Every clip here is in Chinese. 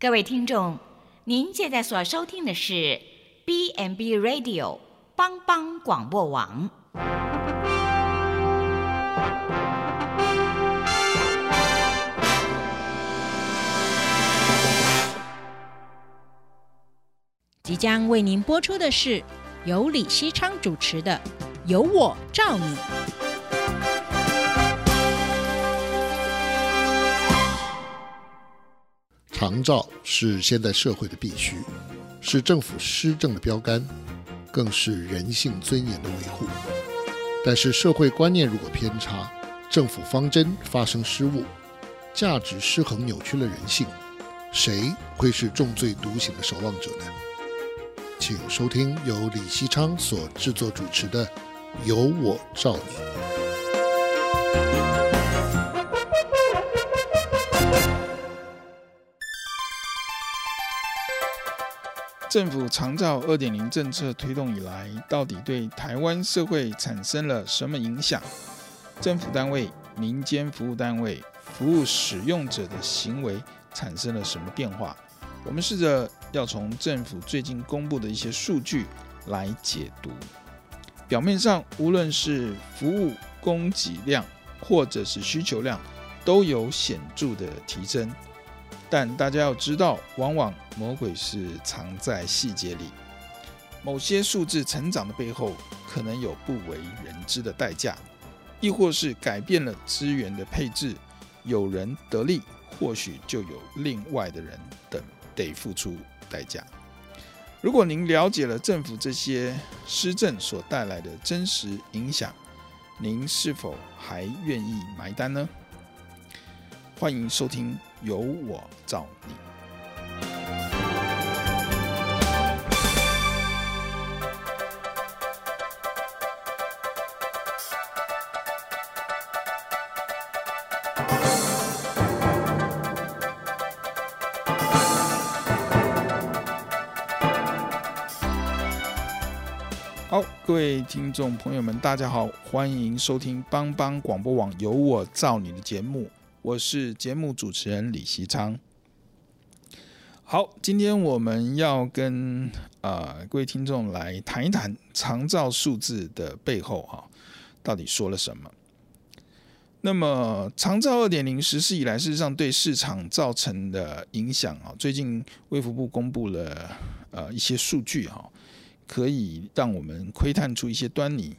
各位听众，您现在所收听的是 BMB Radio 帮帮广播网。即将为您播出的是由李希昌主持的《由我照你》。长照是现代社会的必须，是政府施政的标杆，更是人性尊严的维护。但是社会观念如果偏差，政府方针发生失误，价值失衡扭曲了人性，谁会是重罪独行的守望者呢？请收听由李希昌所制作主持的《有我照你》。政府长照二点零政策推动以来，到底对台湾社会产生了什么影响？政府单位、民间服务单位、服务使用者的行为产生了什么变化？我们试着要从政府最近公布的一些数据来解读。表面上，无论是服务供给量或者是需求量，都有显著的提升。但大家要知道，往往魔鬼是藏在细节里。某些数字成长的背后，可能有不为人知的代价，亦或是改变了资源的配置，有人得利，或许就有另外的人等得付出代价。如果您了解了政府这些施政所带来的真实影响，您是否还愿意买单呢？欢迎收听。由我造你。好，各位听众朋友们，大家好，欢迎收听帮帮广播网由我造你的节目。我是节目主持人李希昌。好，今天我们要跟啊、各位听众来谈一谈长照数字的背后哈，到底说了什么？那么长照二点零实施以来，事实上对市场造成的影响啊，最近卫福部公布了呃一些数据哈，可以让我们窥探出一些端倪。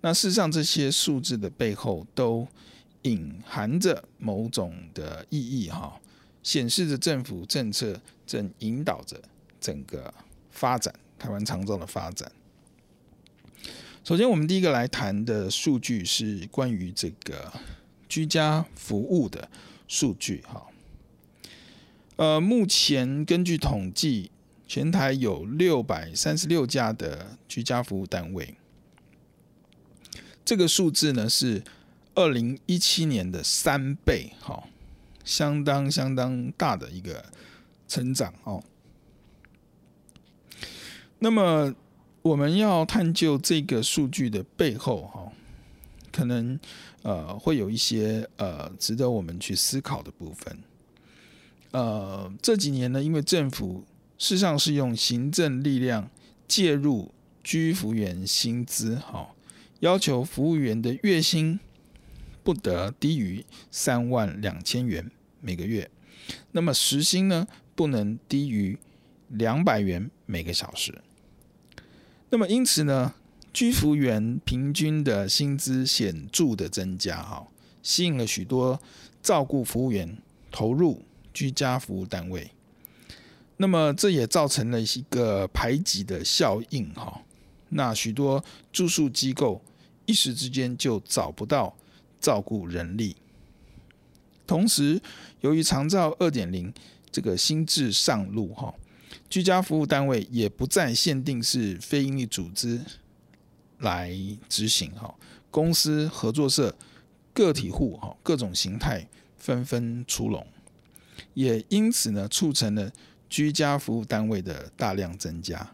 那事实上，这些数字的背后都隐含着某种的意义，哈，显示着政府政策正引导着整个发展，台湾长照的发展。首先，我们第一个来谈的数据是关于这个居家服务的数据，哈。呃，目前根据统计，全台有六百三十六家的居家服务单位，这个数字呢是。二零一七年的三倍，哈，相当相当大的一个成长哦。那么我们要探究这个数据的背后，哈，可能呃会有一些呃值得我们去思考的部分。呃，这几年呢，因为政府事实上是用行政力量介入居服员薪资，哈，要求服务员的月薪。不得低于三万两千元每个月，那么时薪呢，不能低于两百元每个小时。那么因此呢，居服员平均的薪资显著的增加，哈，吸引了许多照顾服务员投入居家服务单位。那么这也造成了一个排挤的效应，哈。那许多住宿机构一时之间就找不到。照顾人力，同时由于长照二点零这个新制上路哈，居家服务单位也不再限定是非营利组织来执行哈，公司、合作社、个体户哈，各种形态纷纷出笼，也因此呢，促成了居家服务单位的大量增加，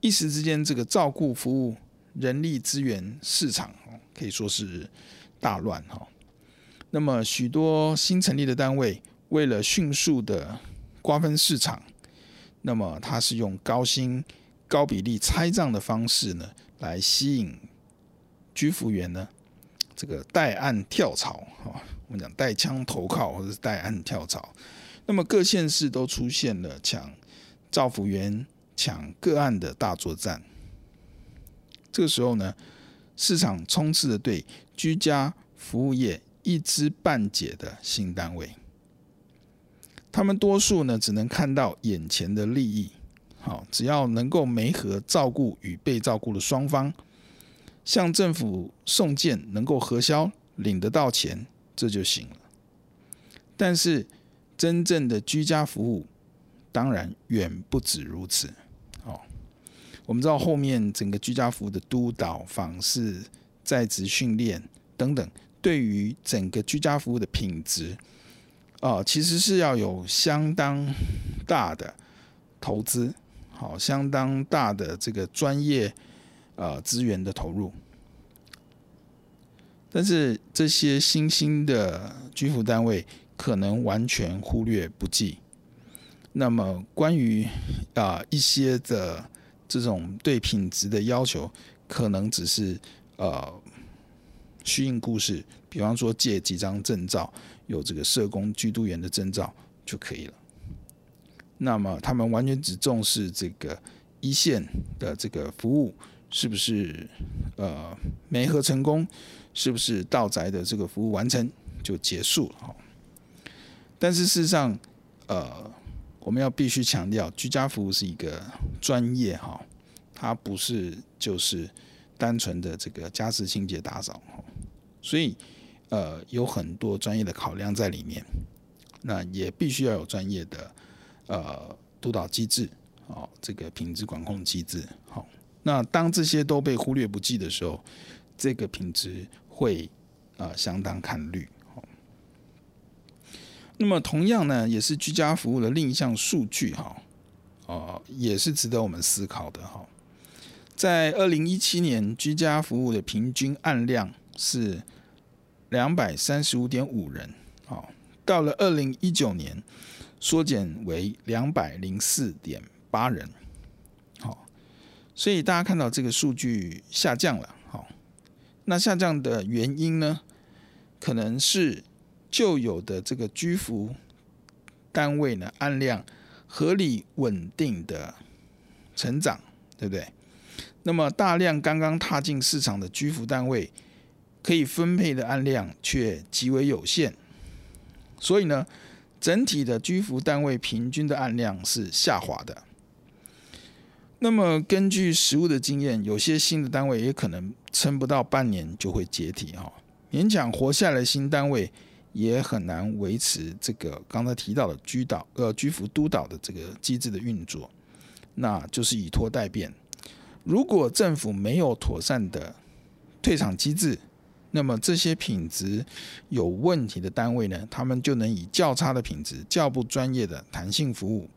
一时之间，这个照顾服务人力资源市场可以说是。大乱哈，那么许多新成立的单位，为了迅速的瓜分市场，那么它是用高薪、高比例拆账的方式呢，来吸引居服员呢，这个带案跳槽啊，我们讲带枪投靠或者是带案跳槽，那么各县市都出现了抢造福员、抢个案的大作战。这个时候呢，市场充斥着对居家服务业一知半解的新单位，他们多数呢只能看到眼前的利益，好，只要能够媒合照顾与被照顾的双方，向政府送件能够核销领得到钱，这就行了。但是真正的居家服务，当然远不止如此。我们知道后面整个居家服务的督导、访视、在职训练等等，对于整个居家服务的品质，啊，其实是要有相当大的投资，好，相当大的这个专业呃资源的投入。但是这些新兴的居服单位可能完全忽略不计。那么关于啊一些的。这种对品质的要求，可能只是呃虚应故事，比方说借几张证照，有这个社工、居督员的证照就可以了。那么他们完全只重视这个一线的这个服务是不是呃媒合成功，是不是到宅的这个服务完成就结束了。但是事实上，呃。我们要必须强调，居家服务是一个专业哈，它不是就是单纯的这个家事清洁打扫，所以呃有很多专业的考量在里面，那也必须要有专业的呃督导机制啊，这个品质管控机制好，那当这些都被忽略不计的时候，这个品质会啊相当看绿。那么同样呢，也是居家服务的另一项数据哈，哦，也是值得我们思考的哈。在二零一七年，居家服务的平均案量是两百三十五点五人，好，到了二零一九年，缩减为两百零四点八人，好，所以大家看到这个数据下降了，好，那下降的原因呢，可能是。旧有的这个居服单位呢，按量合理稳定的成长，对不对？那么大量刚刚踏进市场的居服单位，可以分配的案量却极为有限，所以呢，整体的居服单位平均的案量是下滑的。那么根据实务的经验，有些新的单位也可能撑不到半年就会解体哈，勉强活下来的新单位。也很难维持这个刚才提到的居导呃居服督导的这个机制的运作，那就是以拖待变。如果政府没有妥善的退场机制，那么这些品质有问题的单位呢，他们就能以较差的品质、较不专业的弹性服务，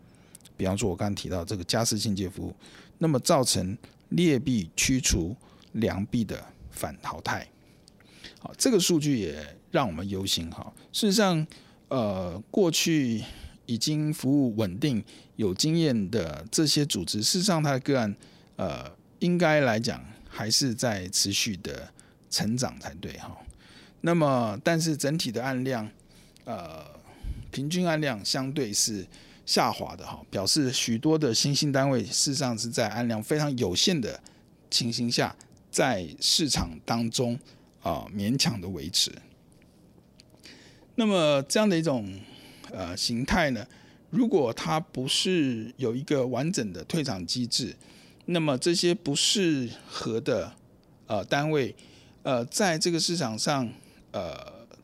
比方说我刚刚提到这个家事清洁服务，那么造成劣币驱除良币的反淘汰。好，这个数据也。让我们忧心哈。事实上，呃，过去已经服务稳定、有经验的这些组织，事实上它的个案，呃，应该来讲还是在持续的成长才对哈。那么，但是整体的案量，呃，平均案量相对是下滑的哈，表示许多的新兴单位事实上是在案量非常有限的情形下，在市场当中啊、勉强的维持。那么这样的一种呃形态呢，如果它不是有一个完整的退场机制，那么这些不适合的呃单位呃在这个市场上呃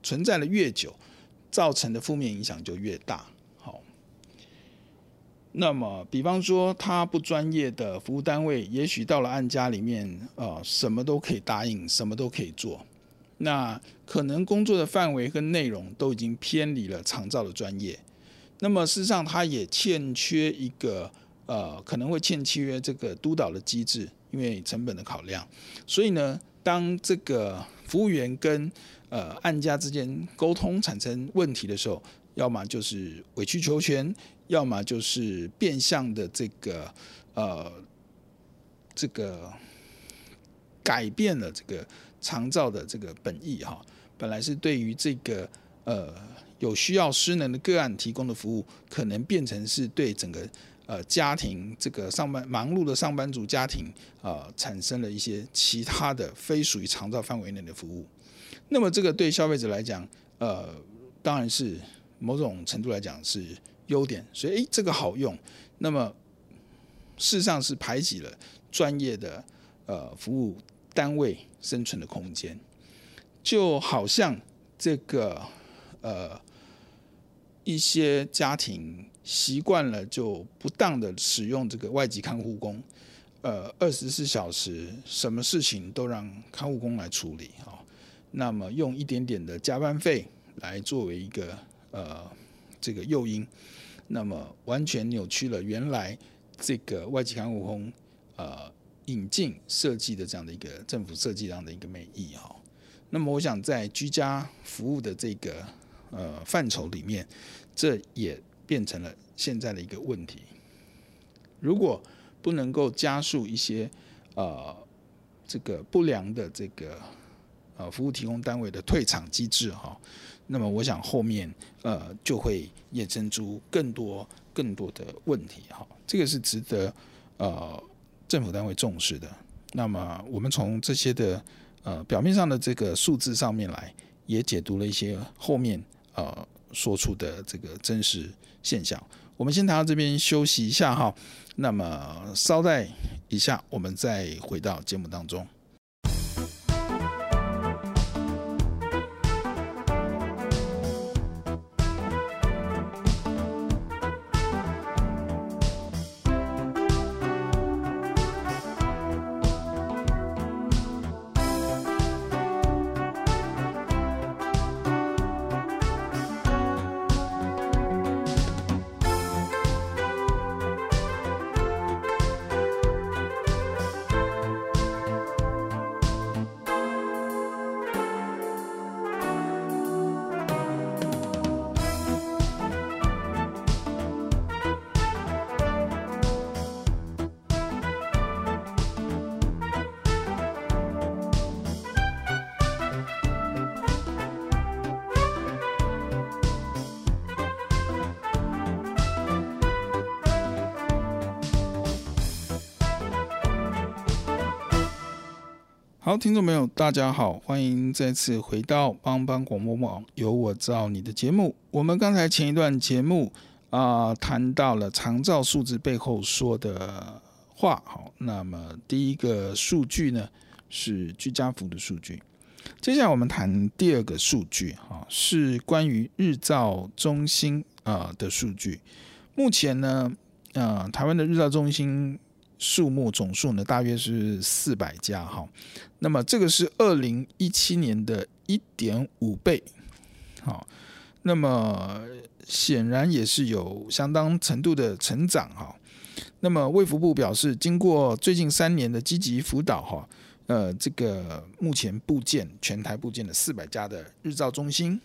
存在的越久，造成的负面影响就越大。好，那么比方说他不专业的服务单位，也许到了案家里面呃什么都可以答应，什么都可以做。那可能工作的范围跟内容都已经偏离了长照的专业，那么事实上他也欠缺一个呃可能会欠缺这个督导的机制，因为成本的考量。所以呢，当这个服务员跟呃案家之间沟通产生问题的时候，要么就是委曲求全，要么就是变相的这个呃这个改变了这个长照的这个本意哈。本来是对于这个呃有需要失能的个案提供的服务，可能变成是对整个呃家庭这个上班忙碌的上班族家庭啊、呃、产生了一些其他的非属于长照范围内的服务。那么这个对消费者来讲，呃，当然是某种程度来讲是优点，所以诶这个好用。那么事实上是排挤了专业的呃服务单位生存的空间。就好像这个呃一些家庭习惯了就不当的使用这个外籍看护工，呃二十四小时什么事情都让看护工来处理啊，那么用一点点的加班费来作为一个呃这个诱因，那么完全扭曲了原来这个外籍看护工呃引进设计的这样的一个政府设计这样的一个美意哈。那么，我想在居家服务的这个呃范畴里面，这也变成了现在的一个问题。如果不能够加速一些呃这个不良的这个呃服务提供单位的退场机制哈，那么我想后面呃就会衍生出更多更多的问题哈。这个是值得呃政府单位重视的。那么我们从这些的。呃，表面上的这个数字上面来，也解读了一些后面呃说出的这个真实现象。我们先谈到这边休息一下哈，那么稍待一下，我们再回到节目当中。好，听众朋友，大家好，欢迎再次回到帮帮广播网，有我照你的节目。我们刚才前一段节目啊、谈到了长照数字背后说的话。好，那么第一个数据呢是居家服的数据。接下来我们谈第二个数据，哈，是关于日照中心啊的数据。目前呢，啊、台湾的日照中心。数目总数呢，大约是四百家哈。那么这个是二零一七年的一点五倍，好，那么显然也是有相当程度的成长哈。那么卫福部表示，经过最近三年的积极辅导哈，呃，这个目前部件全台部件的四百家的日照中心。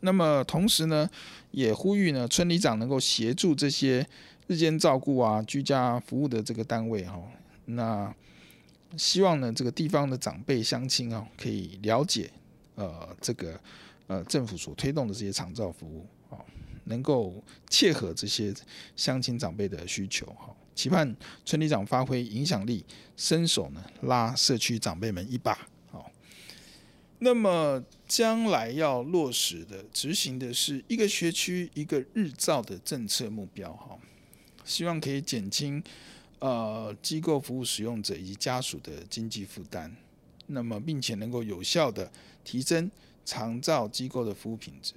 那么同时呢，也呼吁呢村里长能够协助这些。日间照顾啊，居家服务的这个单位哈，那希望呢，这个地方的长辈乡亲啊，可以了解呃这个呃政府所推动的这些长照服务啊，能够切合这些乡亲长辈的需求哈，期盼村里长发挥影响力，伸手呢拉社区长辈们一把好。那么将来要落实的执行的是一个学区一个日照的政策目标哈。希望可以减轻呃机构服务使用者以及家属的经济负担，那么并且能够有效的提升长照机构的服务品质。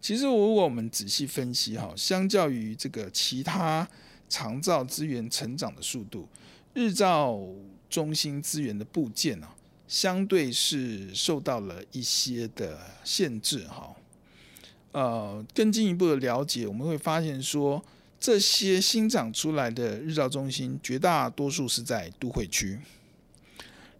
其实，如果我们仔细分析哈，相较于这个其他长照资源成长的速度，日照中心资源的部件啊，相对是受到了一些的限制哈。呃，更进一步的了解，我们会发现说。这些新长出来的日照中心，绝大多数是在都会区。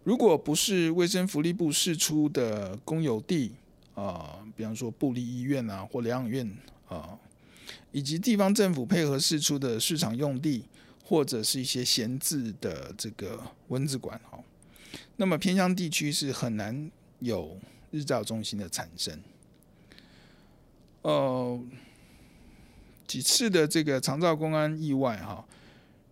如果不是卫生福利部释出的公有地啊、呃，比方说部立医院啊或疗养院啊、以及地方政府配合释出的市场用地，或者是一些闲置的这个蚊子馆哈。那么偏乡地区是很难有日照中心的产生。呃，几次的这个长照公安意外哈，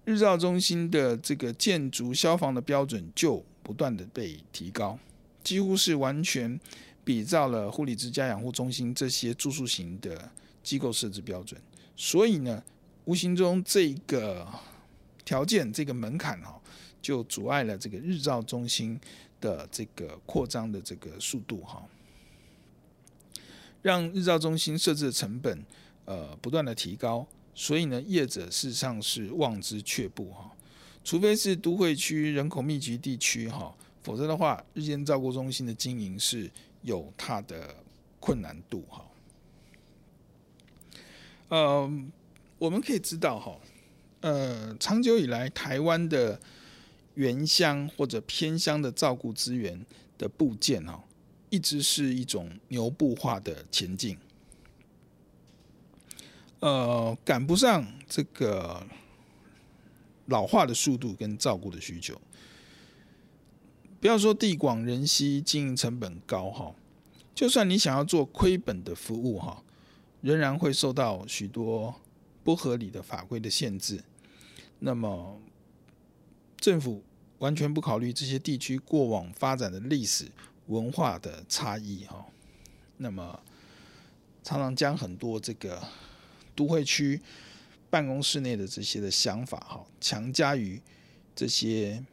日照中心的这个建筑消防的标准就不断的被提高，几乎是完全比照了护理之家养护中心这些住宿型的机构设置标准。所以呢，无形中这个条件这个门槛哈，就阻碍了这个日照中心的这个扩张的这个速度哈。让日照中心设置的成本，呃，不断的提高，所以呢，业者事实上是望之却步哈。除非是都会区人口密集地区哈，否则的话，日间照顾中心的经营是有它的困难度哈。呃，我们可以知道哈，呃，长久以来，台湾的原乡或者偏乡的照顾资源的布建哈。一直是一种牛步化的前进，呃，赶不上这个老化的速度跟照顾的需求。不要说地广人稀，经营成本高哈，就算你想要做亏本的服务哈，仍然会受到许多不合理的法规的限制。那么，政府完全不考虑这些地区过往发展的历史。文化的差异哈，那么常常将很多这个都会区办公室内的这些的想法哈，强加于这些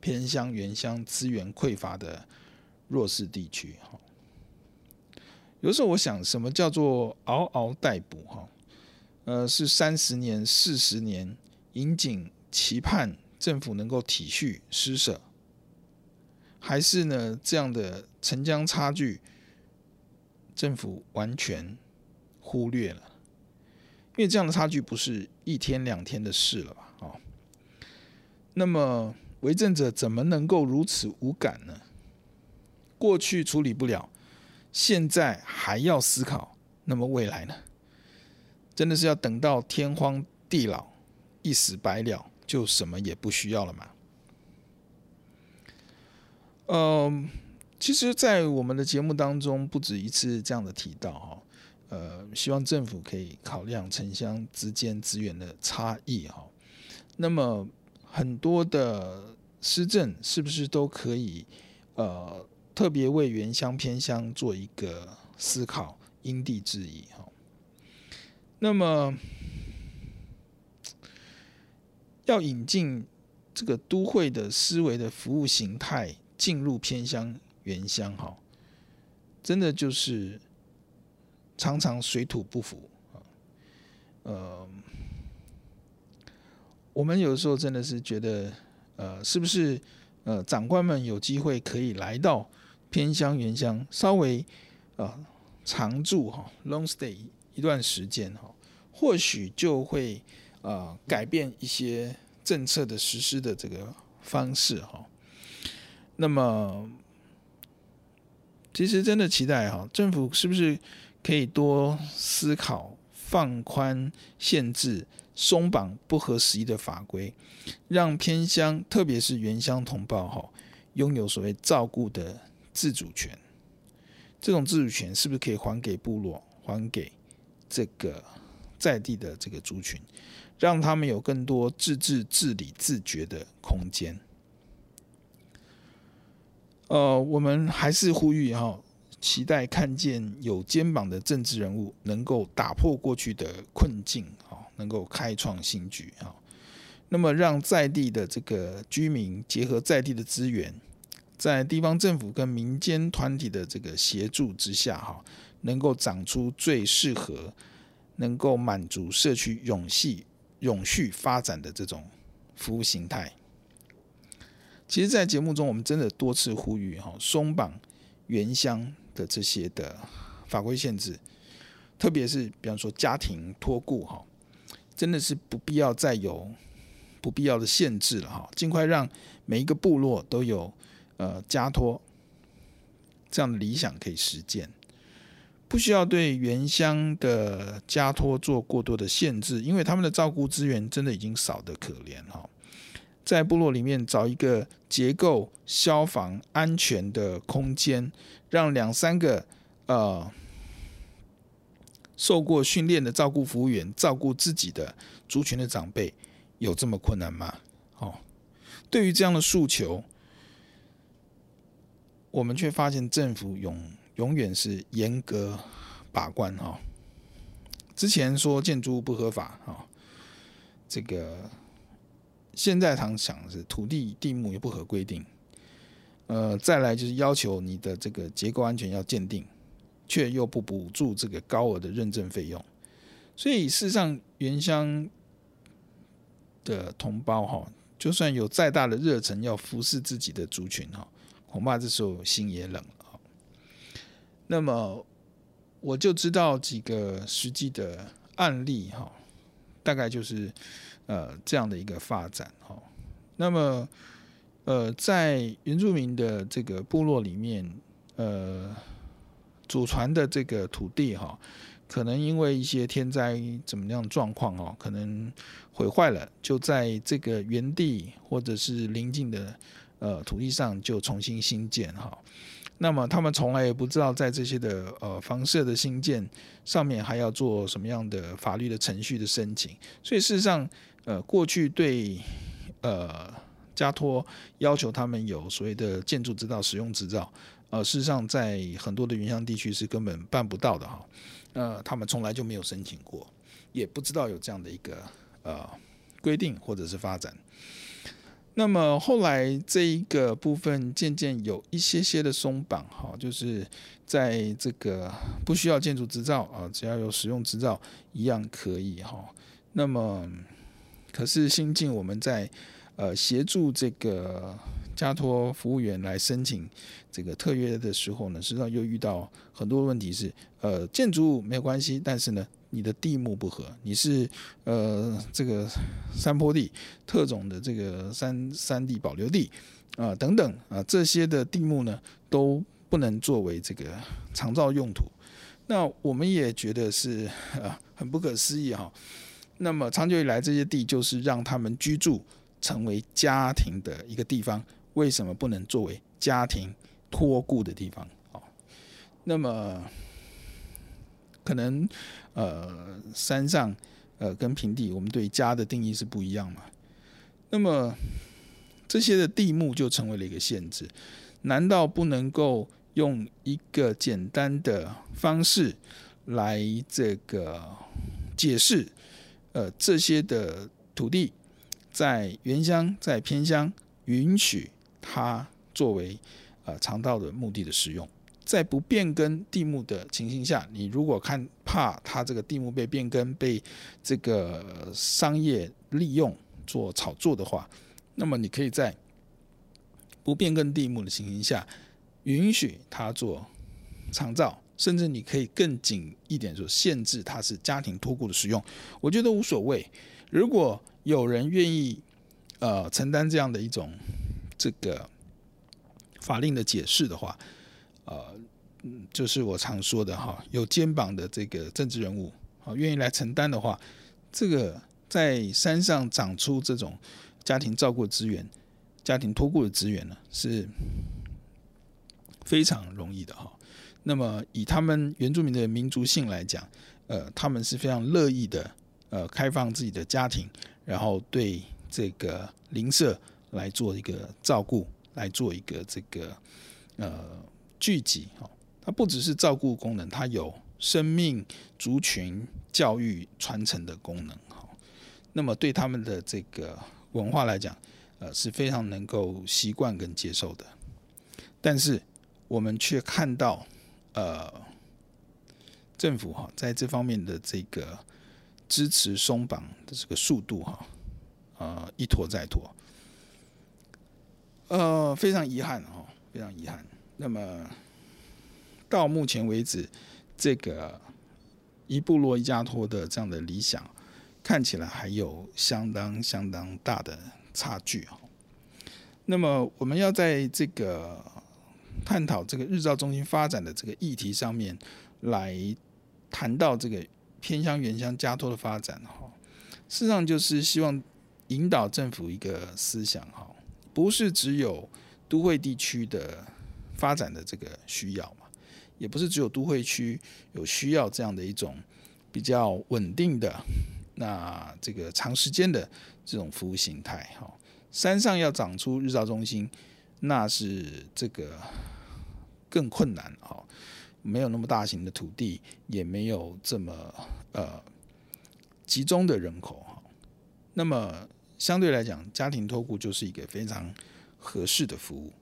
偏乡原乡资源匮乏的弱势地区哈。有时候我想，什么叫做嗷嗷待哺哈？呃，是三十年、四十年，引颈期盼政府能够体恤施舍。还是呢，这样的城乡差距，政府完全忽略了，因为这样的差距不是一天两天的事了吧？哦，那么为政者怎么能够如此无感呢？过去处理不了，现在还要思考，那么未来呢？真的是要等到天荒地老，一死百了，就什么也不需要了吗？嗯，其实，在我们的节目当中，不止一次这样的提到哈，呃，希望政府可以考量城乡之间资源的差异哈。那么，很多的施政是不是都可以呃，特别为原乡偏乡做一个思考，因地制宜哈？那么，要引进这个都会的思维的服务形态。进入偏乡原乡哈，真的就是常常水土不服啊。呃，我们有时候真的是觉得，呃，是不是呃长官们有机会可以来到偏乡原乡，稍微啊常住哈，long stay 一段时间哈，或许就会啊改变一些政策的实施的这个方式哈。那么，其实真的期待哈，政府是不是可以多思考放宽限制、松绑不合时宜的法规，让偏乡特别是原乡同胞哈，拥有所谓照顾的自主权。这种自主权是不是可以还给部落，还给这个在地的这个族群，让他们有更多自治、治理、自觉的空间？呃，我们还是呼吁哈，期待看见有肩膀的政治人物能够打破过去的困境，哈，能够开创新局，哈。那么，让在地的这个居民结合在地的资源，在地方政府跟民间团体的这个协助之下，哈，能够长出最适合、能够满足社区永续、永续发展的这种服务形态。其实，在节目中，我们真的多次呼吁哈，松绑原乡的这些的法规限制，特别是比方说家庭托顾哈，真的是不必要再有不必要的限制了哈，尽快让每一个部落都有呃家托这样的理想可以实践。不需要对原乡的家托做过多的限制，因为他们的照顾资源真的已经少得可怜哈。在部落里面找一个结构、消防、安全的空间，让两三个呃受过训练的照顾服务员照顾自己的族群的长辈，有这么困难吗？哦，对于这样的诉求，我们却发现政府永永远是严格把关哈。之前说建筑不合法哈，这个现在他想的是土地地目也不合规定，呃，再来就是要求你的这个结构安全要鉴定，却又不补助这个高额的认证费用，所以事实上原乡的同胞哈，就算有再大的热忱要服侍自己的族群哈。恐怕这时候心也冷了。那么我就知道几个实际的案例哈，大概就是呃这样的一个发展哈。那么呃在原住民的这个部落里面，呃祖传的这个土地哈，可能因为一些天灾怎么样状况哦，可能毁坏了，就在这个原地或者是邻近的。呃，土地上就重新新建哈，那么他们从来也不知道，在这些的呃房舍的兴建上面还要做什么样的法律的程序的申请，所以事实上，呃，过去对呃加托要求他们有所谓的建筑执照、使用执照，呃，事实上在很多的原乡地区是根本办不到的哈，呃，他们从来就没有申请过，也不知道有这样的一个呃规定或者是发展。那么后来这一个部分渐渐有一些些的松绑，哈，就是在这个不需要建筑执照啊，只要有使用执照一样可以哈。那么可是新进我们在呃协助这个加托服务员来申请这个特约的时候呢，实际上又遇到很多问题是，呃，建筑物没有关系，但是呢。你的地目不合，你是呃这个山坡地特种的这个山山地保留地啊、等等啊这些的地目呢都不能作为这个长照用途。那我们也觉得是啊很不可思议哈。那么长久以来这些地就是让他们居住成为家庭的一个地方，为什么不能作为家庭托顾的地方？好，那么。可能，呃，山上，呃，跟平地，我们对家的定义是不一样嘛。那么这些的地目就成为了一个限制。难道不能够用一个简单的方式来这个解释？呃，这些的土地在原乡、在偏乡，允许它作为呃长道的目的的使用。在不变更地目的情形下，你如果看怕它这个地目被变更、被这个商业利用做炒作的话，那么你可以在不变更地目的情形下，允许它做长照，甚至你可以更紧一点说，限制它是家庭托顾的使用，我觉得无所谓。如果有人愿意呃承担这样的一种这个法令的解释的话。嗯，就是我常说的哈，有肩膀的这个政治人物好，愿意来承担的话，这个在山上长出这种家庭照顾资源、家庭托顾的资源呢，是非常容易的哈。那么以他们原住民的民族性来讲，呃，他们是非常乐意的，呃，开放自己的家庭，然后对这个邻舍来做一个照顾，来做一个这个呃。聚集哈，它不只是照顾功能，它有生命、族群、教育、传承的功能哈。那么对他们的这个文化来讲，呃是非常能够习惯跟接受的。但是我们却看到，呃，政府哈在这方面的这个支持松绑的这个速度哈，呃一拖再拖，呃非常遗憾哈，非常遗憾。那么到目前为止，这个一部落一家托的这样的理想，看起来还有相当相当大的差距哈。那么我们要在这个探讨这个日照中心发展的这个议题上面来谈到这个偏乡原乡加托的发展哈，事实上就是希望引导政府一个思想哈，不是只有都会地区的发展的这个需要，也不是只有都会区有需要这样的一种比较稳定的那这个长时间的这种服务形态哈，山上要长出日照中心，那是这个更困难哈。没有那么大型的土地，也没有这么呃集中的人口哈。那么相对来讲，家庭托顾就是一个非常合适的服务。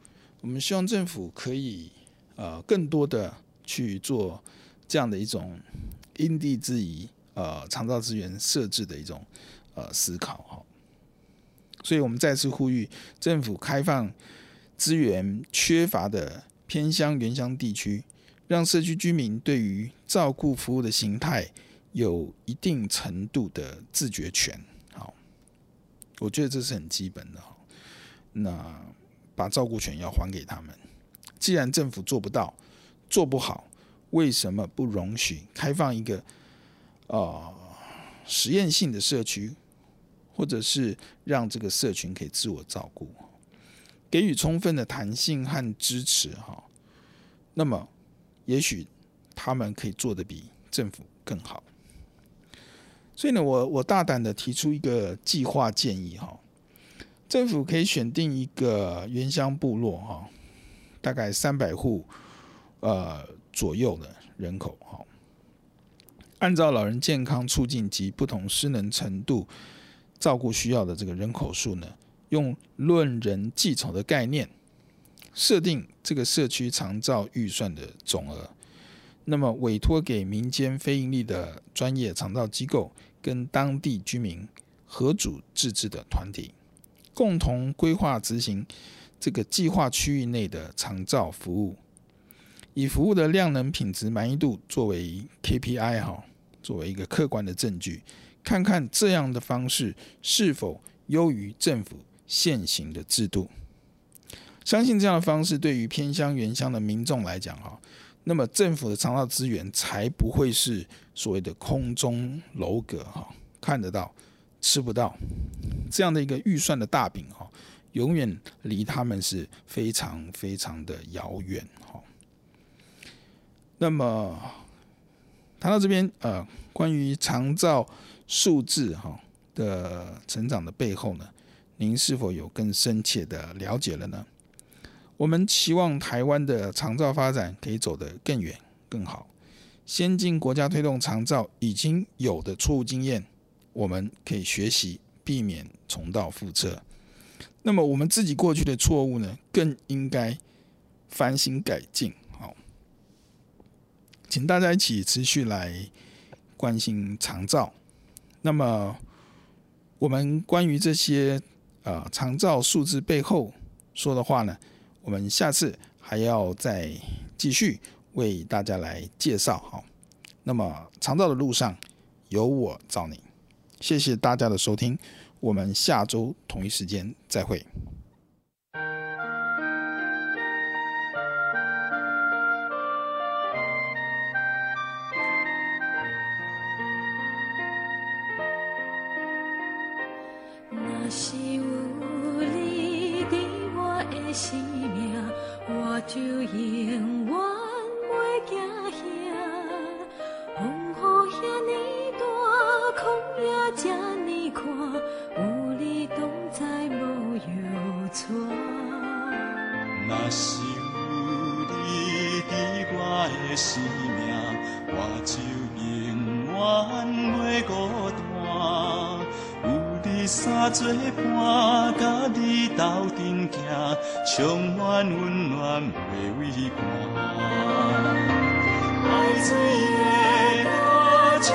我们希望政府可以呃更多的去做这样的一种因地制宜呃长照资源设置的一种呃思考哈。所以我们再次呼吁政府开放资源缺乏的偏乡原乡地区。让社区居民对于照顾服务的形态有一定程度的自觉权，好，我觉得这是很基本的。那把照顾权要还给他们。既然政府做不到、做不好，为什么不容许开放一个呃实验性的社区，或者是让这个社群可以自我照顾，给予充分的弹性和支持？哈，那么。也许他们可以做得比政府更好，所以呢，我我大胆的提出一个计划建议哈，政府可以选定一个原乡部落哈，大概三百户呃左右的人口哈，按照老人健康促进及不同失能程度照顾需要的这个人口数呢，用论人计酬的概念。设定这个社区长照预算的总额，那么委托给民间非营利的专业长照机构跟当地居民合组自治的团体，共同规划执行这个计划区域内的长照服务，以服务的量能品质满意度作为 KPI 哈，作为一个客观的证据，看看这样的方式是否优于政府现行的制度。相信这样的方式对于偏乡原乡的民众来讲，哈，那么政府的长照资源才不会是所谓的空中楼阁，哈，看得到吃不到这样的一个预算的大饼，哈，永远离他们是非常非常的遥远，哈。那么谈到这边，呃，关于长照数字哈的成长的背后呢，您是否有更深切的了解了呢？我们期望台湾的长照发展可以走得更远、更好。先进国家推动长照已经有的错误经验，我们可以学习，避免重蹈覆辙。那么我们自己过去的错误呢，更应该反省改进。请大家一起持续来关心长照。那么我们关于这些呃长照数字背后说的话呢，我们下次还要再继续为大家来介绍哈。那么长照的路上有我照你，谢谢大家的收听，我们下周同一时间再会。做伴，甲你斗阵行，充满温暖袂畏寒。爱水的路，石